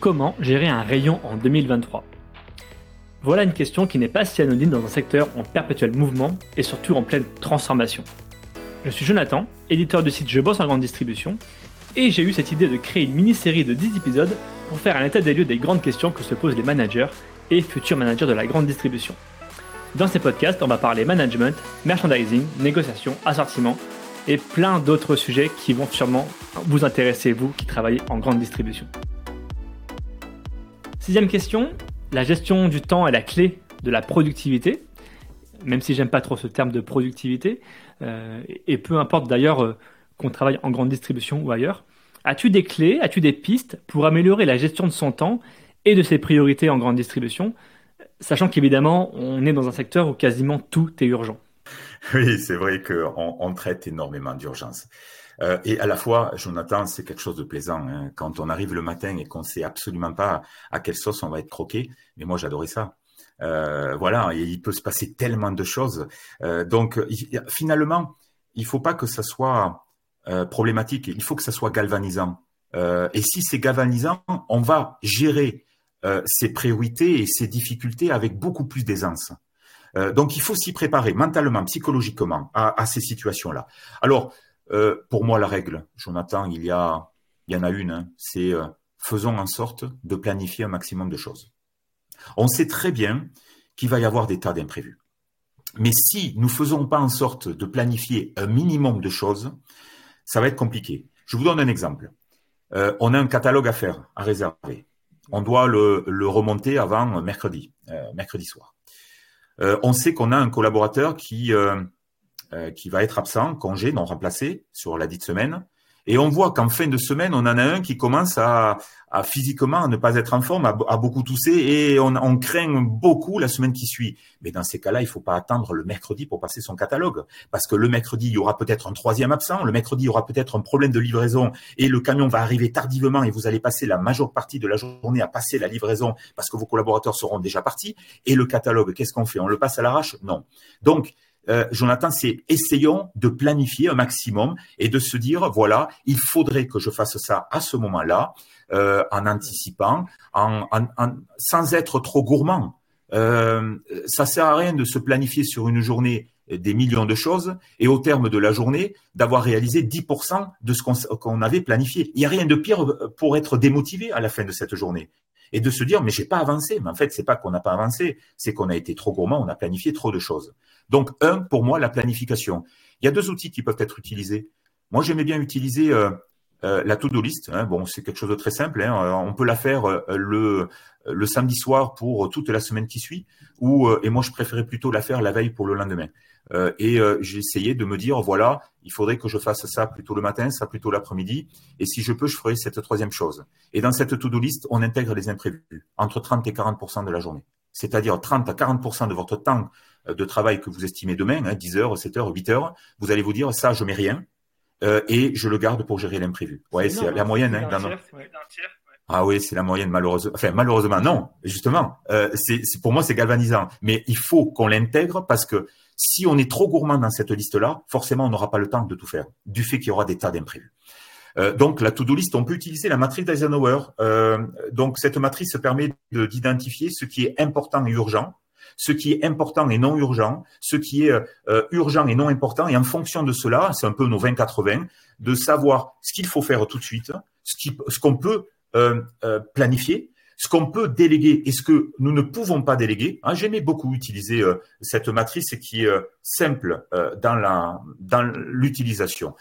Comment gérer un rayon en 2023 Voilà une question qui n'est pas si anonyme dans un secteur en perpétuel mouvement et surtout en pleine transformation. Je suis Jonathan, éditeur du site Je bosse en grande distribution, et j'ai eu cette idée de créer une mini-série de 10 épisodes pour faire un état des lieux des grandes questions que se posent les managers et futurs managers de la grande distribution. Dans ces podcasts, on va parler management, merchandising, négociation, assortiment et plein d'autres sujets qui vont sûrement vous intéresser, vous qui travaillez en grande distribution. Sixième question, la gestion du temps est la clé de la productivité, même si j'aime pas trop ce terme de productivité, euh, et peu importe d'ailleurs euh, qu'on travaille en grande distribution ou ailleurs. As-tu des clés, as-tu des pistes pour améliorer la gestion de son temps et de ses priorités en grande distribution, sachant qu'évidemment on est dans un secteur où quasiment tout est urgent? Oui, c'est vrai qu'on on traite énormément d'urgence. Euh, et à la fois, Jonathan, c'est quelque chose de plaisant. Hein. Quand on arrive le matin et qu'on sait absolument pas à quelle sauce on va être croqué, mais moi j'adorais ça. Euh, voilà, il peut se passer tellement de choses. Euh, donc finalement, il faut pas que ça soit euh, problématique. Il faut que ça soit galvanisant. Euh, et si c'est galvanisant, on va gérer ses priorités et ses difficultés avec beaucoup plus d'aisance. Donc il faut s'y préparer mentalement, psychologiquement à, ces situations-là. Alors euh, pour moi la règle, Jonathan, il y a, il y en a une, hein, c'est euh, faisons en sorte de planifier un maximum de choses. On sait très bien qu'il va y avoir des tas d'imprévus. Mais si nous ne faisons pas en sorte de planifier un minimum de choses, ça va être compliqué. Je vous donne un exemple. on a un catalogue à faire, à réserver. On doit le, remonter avant mercredi, mercredi soir. Euh, on sait qu'on a un collaborateur qui euh, qui va être absent, congé, non remplacé sur la dite semaine. Et on voit qu'en fin de semaine, on en a un qui commence à, à physiquement à ne pas être en forme, à, beaucoup tousser, et on, on, craint beaucoup la semaine qui suit. Mais dans ces cas-là, il faut pas attendre le mercredi pour passer son catalogue, parce que le mercredi, il y aura peut-être un troisième absent, le mercredi, il y aura peut-être un problème de livraison, et le camion va arriver tardivement, et vous allez passer la majeure partie de la journée à passer la livraison, parce que vos collaborateurs seront déjà partis. Et le catalogue, qu'est-ce qu'on fait? On le passe à l'arrache? Non. Donc, euh, Jonathan, c'est essayons de planifier un maximum et de se dire, voilà, il faudrait que je fasse ça à ce moment-là, euh, en anticipant, sans être trop gourmand. Euh, ça sert à rien de se planifier sur une journée des millions de choses et au terme de la journée d'avoir réalisé 10% de ce qu'on avait planifié. Il n'y a rien de pire pour être démotivé à la fin de cette journée et de se dire mais j'ai pas avancé. Mais en fait, c'est pas qu'on n'a pas avancé, c'est qu'on a été trop gourmand, on a planifié trop de choses. Donc un, pour moi, la planification. Il y a deux outils qui peuvent être utilisés. Moi, j'aimais bien utiliser euh, euh, la to-do list. Hein. Bon, c'est quelque chose de très simple. Hein. On peut la faire euh, le le samedi soir pour toute la semaine qui suit, ou et moi je préférais plutôt la faire la veille pour le lendemain. Euh, et euh, j'ai essayé de me dire, voilà, il faudrait que je fasse ça plutôt le matin, ça plutôt l'après-midi. Et si je peux, je ferai cette troisième chose. Et dans cette to-do list, on intègre les imprévus, entre 30 et 40 de la journée. C'est-à-dire 30 à 40 de votre temps euh, de travail que vous estimez demain, hein, 10 heures, 7 heures, 8 heures, vous allez vous dire, ça, je mets rien. Euh, et je le garde pour gérer l'imprévu. Ouais, c'est la moyenne. Hein, dans Ah oui, c'est la moyenne malheureusement. Enfin malheureusement non, justement. Euh, c'est pour moi c'est galvanisant. Mais il faut qu'on l'intègre parce que si on est trop gourmand dans cette liste-là, forcément, on n'aura pas le temps de tout faire, du fait qu'il y aura des tas d'imprévus. Euh, donc, la to-do list, on peut utiliser la matrice d'Eisenhower. Euh, donc, cette matrice permet d'identifier ce qui est important et urgent, ce qui est important et non urgent, ce qui est euh, urgent et non important. Et en fonction de cela, c'est un peu nos 20-80, de savoir ce qu'il faut faire tout de suite, ce qu'on peut planifier, ce qu'on peut déléguer et ce que nous ne pouvons pas déléguer. Hein, J'aimais beaucoup utiliser euh, cette matrice qui est euh, simple euh, dans l'utilisation.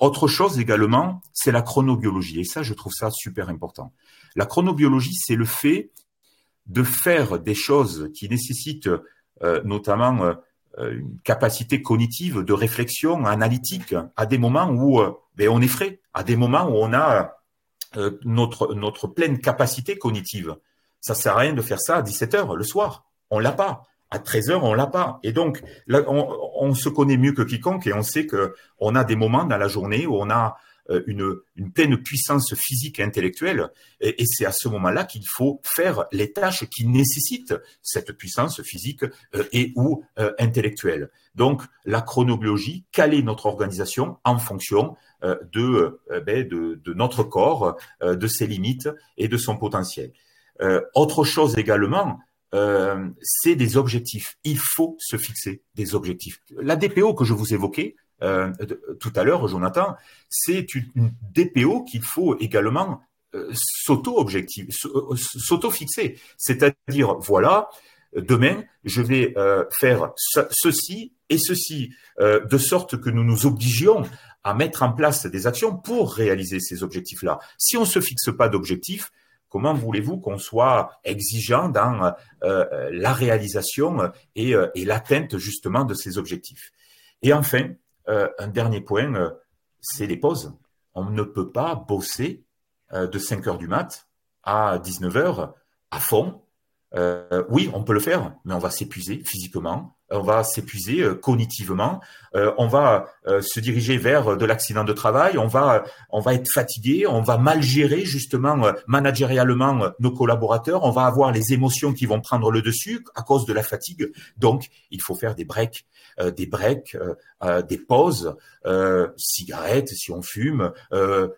autre chose également, c'est la chronobiologie et ça, je trouve ça super important. La chronobiologie, c'est le fait de faire des choses qui nécessitent notamment une capacité cognitive de réflexion analytique à des moments où ben, on est frais, à des moments où on a euh, notre, notre pleine capacité cognitive. Ça sert à rien de faire ça à 17 heures le soir. On l'a pas. À 13 heures, on l'a pas. Et donc, on, on, se connaît mieux que quiconque et on sait que on a des moments dans la journée où on a euh, une, une pleine puissance physique et intellectuelle. Et, c'est à ce moment-là qu'il faut faire les tâches qui nécessitent cette puissance physique euh, et ou euh, intellectuelle. Donc, la chronobiologie, caler notre organisation en fonction de, ben, de, notre corps, de ses limites et de son potentiel. autre chose également, euh, c'est des objectifs. Il faut se fixer des objectifs. La DPO que je vous évoquais euh, tout à l'heure, Jonathan, c'est une DPO qu'il faut également euh, s'auto-objectif, s'auto-fixer. C'est-à-dire, voilà, demain, je vais faire ceci et ceci, de sorte que nous nous obligions à mettre en place des actions pour réaliser ces objectifs-là. Si on se fixe pas d'objectifs, Comment voulez-vous qu'on soit exigeant dans euh, la réalisation et, euh, l'atteinte justement de ces objectifs? Et enfin, euh, un dernier point, c'est les pauses. On ne peut pas bosser de 5 heures du mat à 19 heures à fond. oui, on peut le faire, mais on va s'épuiser physiquement, on va s'épuiser euh, cognitivement, euh, on va euh, se diriger vers de l'accident de travail, on va on va être fatigué, on va mal gérer justement managérialement nos collaborateurs, on va avoir les émotions qui vont prendre le dessus à cause de la fatigue. Donc, il faut faire des breaks, des breaks, des pauses, cigarettes si on fume,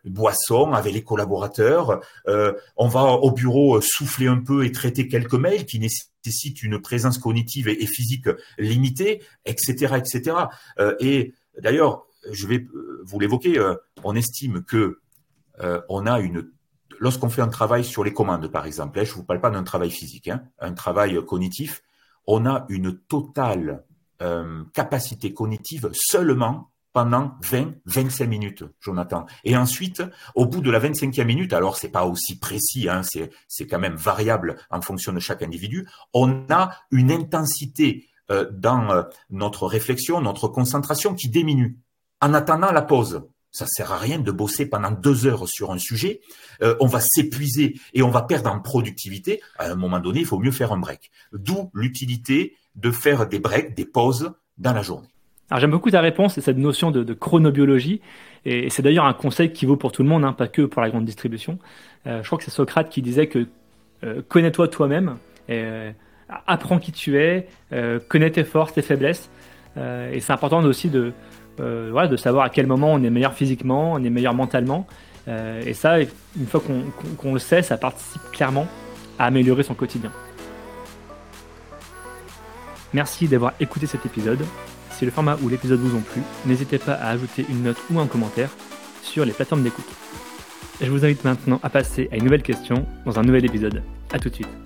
boissons avec les collaborateurs. on va au bureau souffler un peu et traiter quelques mails qui nécessitent nécessite une présence cognitive et, physique limitée, etc., etc. Euh, et d'ailleurs, je vais euh, vous l'évoquer. Euh, on estime que on a une lorsqu'on fait un travail sur les commandes, par exemple, hein, je ne vous parle pas d'un travail physique, hein, un travail cognitif, on a une totale capacité cognitive seulement pendant 20, 25 minutes, Jonathan. Et ensuite, au bout de la 25e minute, alors c'est pas aussi précis, hein, c'est, c'est quand même variable en fonction de chaque individu, on a une intensité euh, dans euh, notre réflexion, notre concentration qui diminue. En attendant la pause, ça sert à rien de bosser pendant deux heures sur un sujet. Euh, on va s'épuiser et on va perdre en productivité. À un moment donné, il faut mieux faire un break. D'où l'utilité de faire des breaks, des pauses dans la journée. J'aime beaucoup ta réponse et cette notion de, chronobiologie. Et c'est d'ailleurs un conseil qui vaut pour tout le monde, hein, pas que pour la grande distribution. Euh, je crois que c'est Socrate qui disait que euh, connais-toi toi-même, euh, apprends qui tu es, connais tes forces, tes faiblesses. et c'est important aussi de, voilà, de savoir à quel moment on est meilleur physiquement, on est meilleur mentalement. et ça, une fois qu'on le sait, ça participe clairement à améliorer son quotidien. Merci d'avoir écouté cet épisode. Le format ou l'épisode vous ont plu, n'hésitez pas à ajouter une note ou un commentaire sur les plateformes d'écoute. Je vous invite maintenant à passer à une nouvelle question dans un nouvel épisode. A tout de suite.